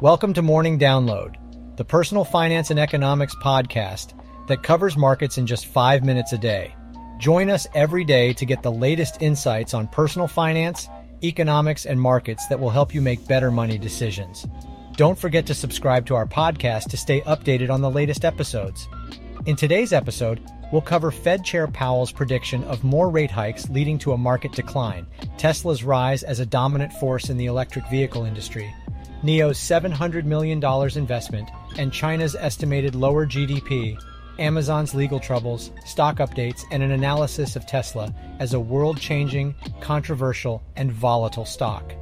Welcome to Morning Download, the personal finance and economics podcast that covers markets in just five minutes a day. Join us every day to get the latest insights on personal finance, economics, and markets that will help you make better money decisions. Don't forget to subscribe to our podcast to stay updated on the latest episodes. In today's episode, we'll cover Fed Chair Powell's prediction of more rate hikes leading to a market decline, Tesla's rise as a dominant force in the electric vehicle industry, NIO's $700 million investment, and China's estimated lower GDP, Amazon's legal troubles, stock updates, and an analysis of Tesla as a world changing, controversial, and volatile stock.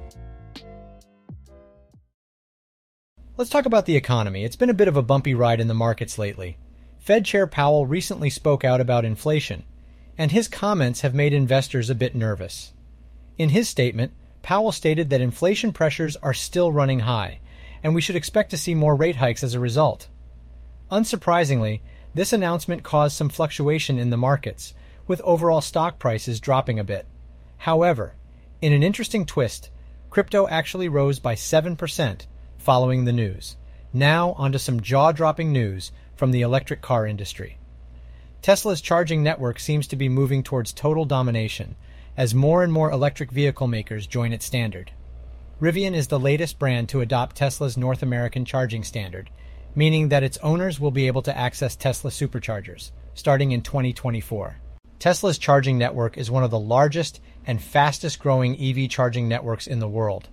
Let's talk about the economy. It's been a bit of a bumpy ride in the markets lately. Fed Chair Powell recently spoke out about inflation, and his comments have made investors a bit nervous. In his statement, Powell stated that inflation pressures are still running high, and we should expect to see more rate hikes as a result. Unsurprisingly, this announcement caused some fluctuation in the markets, with overall stock prices dropping a bit. However, in an interesting twist, crypto actually rose by 7% following the news. Now, onto some jaw dropping news from the electric car industry. Tesla's charging network seems to be moving towards total domination, as more and more electric vehicle makers join its standard. Rivian is the latest brand to adopt Tesla's North American charging standard, meaning that its owners will be able to access Tesla superchargers starting in 2024. Tesla's charging network is one of the largest and fastest growing EV charging networks in the world.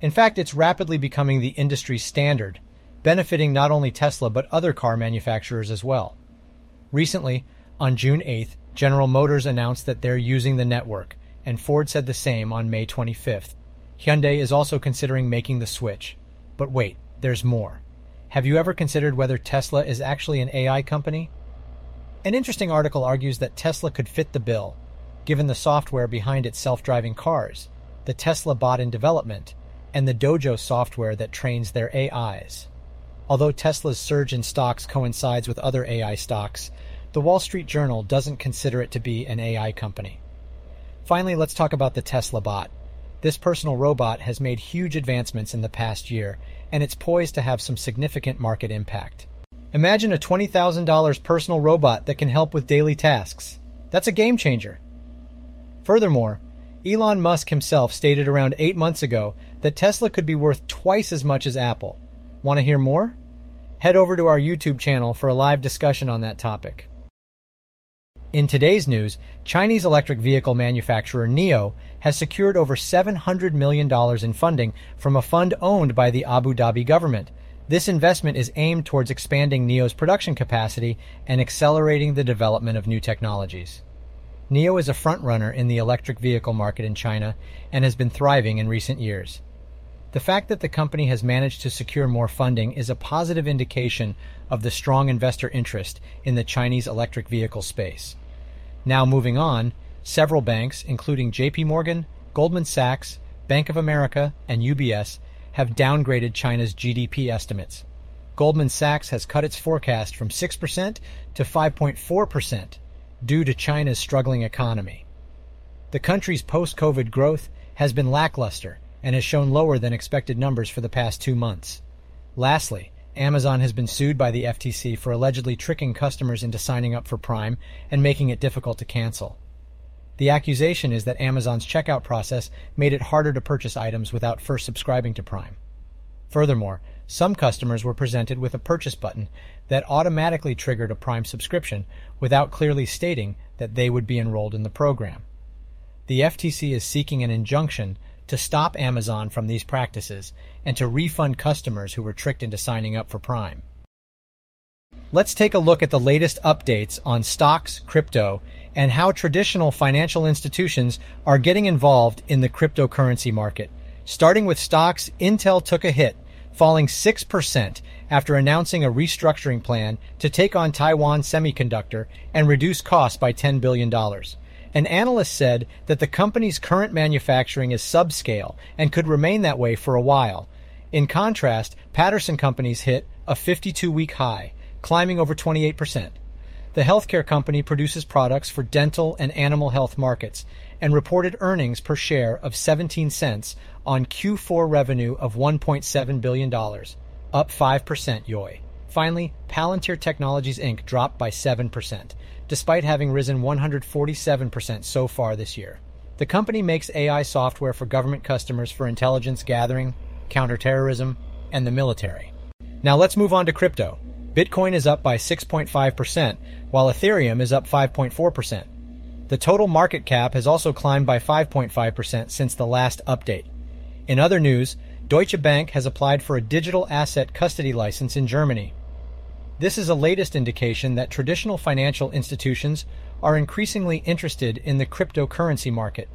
In fact, it's rapidly becoming the industry standard, benefiting not only Tesla but other car manufacturers as well. Recently, on June 8th, General Motors announced that they're using the network, and Ford said the same on May 25th. Hyundai is also considering making the switch. But wait, there's more. Have you ever considered whether Tesla is actually an AI company? An interesting article argues that Tesla could fit the bill, given the software behind its self driving cars, the Tesla bot in development, and the Dojo software that trains their AIs. Although Tesla's surge in stocks coincides with other AI stocks, the Wall Street Journal doesn't consider it to be an AI company. Finally, let's talk about the Tesla bot. This personal robot has made huge advancements in the past year, and it's poised to have some significant market impact. Imagine a $20,000 personal robot that can help with daily tasks. That's a game changer. Furthermore, Elon Musk himself stated around eight months ago that Tesla could be worth twice as much as Apple. Want to hear more? Head over to our YouTube channel for a live discussion on that topic. In today's news, Chinese electric vehicle manufacturer NIO has secured over $700 million in funding from a fund owned by the Abu Dhabi government. This investment is aimed towards expanding NIO's production capacity and accelerating the development of new technologies. NIO is a frontrunner in the electric vehicle market in China and has been thriving in recent years. The fact that the company has managed to secure more funding is a positive indication of the strong investor interest in the Chinese electric vehicle space. Now moving on, several banks, including JP Morgan, Goldman Sachs, Bank of America, and UBS, have downgraded China's GDP estimates. Goldman Sachs has cut its forecast from 6% to 5.4% due to China's struggling economy. The country's post COVID growth has been lackluster and has shown lower than expected numbers for the past two months. Lastly, Amazon has been sued by the FTC for allegedly tricking customers into signing up for Prime and making it difficult to cancel. The accusation is that Amazon's checkout process made it harder to purchase items without first subscribing to Prime. Furthermore, some customers were presented with a purchase button that automatically triggered a Prime subscription without clearly stating that they would be enrolled in the program. The FTC is seeking an injunction to stop Amazon from these practices and to refund customers who were tricked into signing up for Prime. Let's take a look at the latest updates on stocks, crypto, and how traditional financial institutions are getting involved in the cryptocurrency market. Starting with stocks, Intel took a hit, falling 6% after announcing a restructuring plan to take on Taiwan Semiconductor and reduce costs by $10 billion. An analyst said that the company's current manufacturing is subscale and could remain that way for a while. In contrast, Patterson Companies hit a 52 week high, climbing over 28%. The healthcare company produces products for dental and animal health markets and reported earnings per share of 17 cents on Q4 revenue of $1.7 billion, up 5% YoY. Finally, Palantir Technologies Inc. dropped by 7%, despite having risen 147% so far this year. The company makes AI software for government customers for intelligence gathering, counterterrorism, and the military. Now let's move on to crypto. Bitcoin is up by 6.5%, while Ethereum is up 5.4%. The total market cap has also climbed by 5.5% since the last update. In other news, Deutsche Bank has applied for a digital asset custody license in Germany. This is a latest indication that traditional financial institutions are increasingly interested in the cryptocurrency market.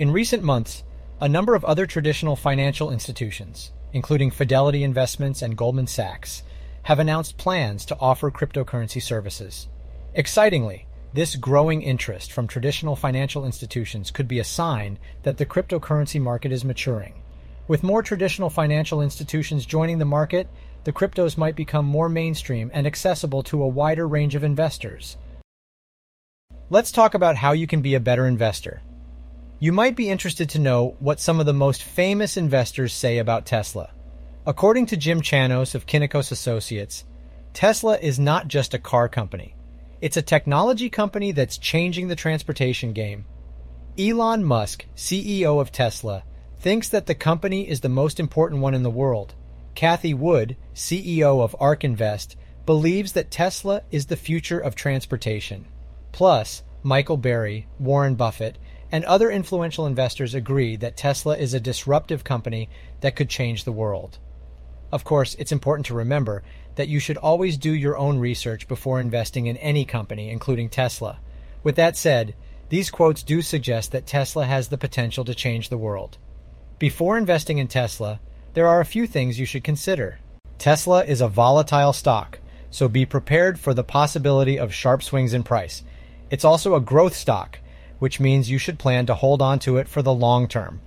In recent months, a number of other traditional financial institutions, including Fidelity Investments and Goldman Sachs, have announced plans to offer cryptocurrency services. Excitingly, this growing interest from traditional financial institutions could be a sign that the cryptocurrency market is maturing. With more traditional financial institutions joining the market, the cryptos might become more mainstream and accessible to a wider range of investors. Let's talk about how you can be a better investor. You might be interested to know what some of the most famous investors say about Tesla. According to Jim Chanos of Kynikos Associates, Tesla is not just a car company. It's a technology company that's changing the transportation game. Elon Musk, CEO of Tesla, thinks that the company is the most important one in the world. Cathie Wood, CEO of ARK Invest, believes that Tesla is the future of transportation. Plus, Michael Burry, Warren Buffett, and other influential investors agree that Tesla is a disruptive company that could change the world. Of course, it's important to remember that you should always do your own research before investing in any company, including Tesla. With that said, these quotes do suggest that Tesla has the potential to change the world. Before investing in Tesla, there are a few things you should consider. Tesla is a volatile stock, so be prepared for the possibility of sharp swings in price. It's also a growth stock, which means you should plan to hold on to it for the long term.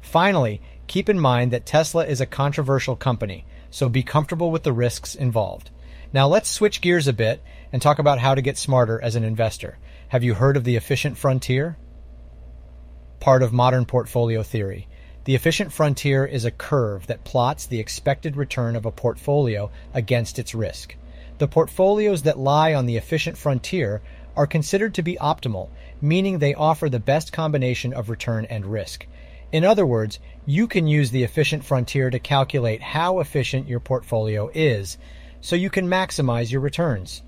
Finally, keep in mind that Tesla is a controversial company, so be comfortable with the risks involved. Now let's switch gears a bit and talk about how to get smarter as an investor. Have you heard of the efficient frontier? Part of modern portfolio theory. The efficient frontier is a curve that plots the expected return of a portfolio against its risk. The portfolios that lie on the efficient frontier are considered to be optimal, meaning they offer the best combination of return and risk. In other words, you can use the efficient frontier to calculate how efficient your portfolio is so you can maximize your returns.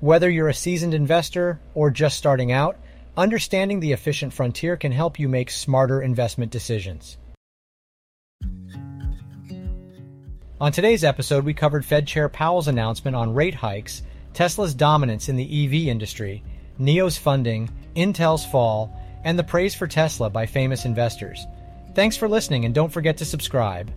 Whether you're a seasoned investor or just starting out, Understanding the efficient frontier can help you make smarter investment decisions. On today's episode, we covered Fed Chair Powell's announcement on rate hikes, Tesla's dominance in the EV industry, NIO's funding, Intel's fall, and the praise for Tesla by famous investors. Thanks for listening, and don't forget to subscribe.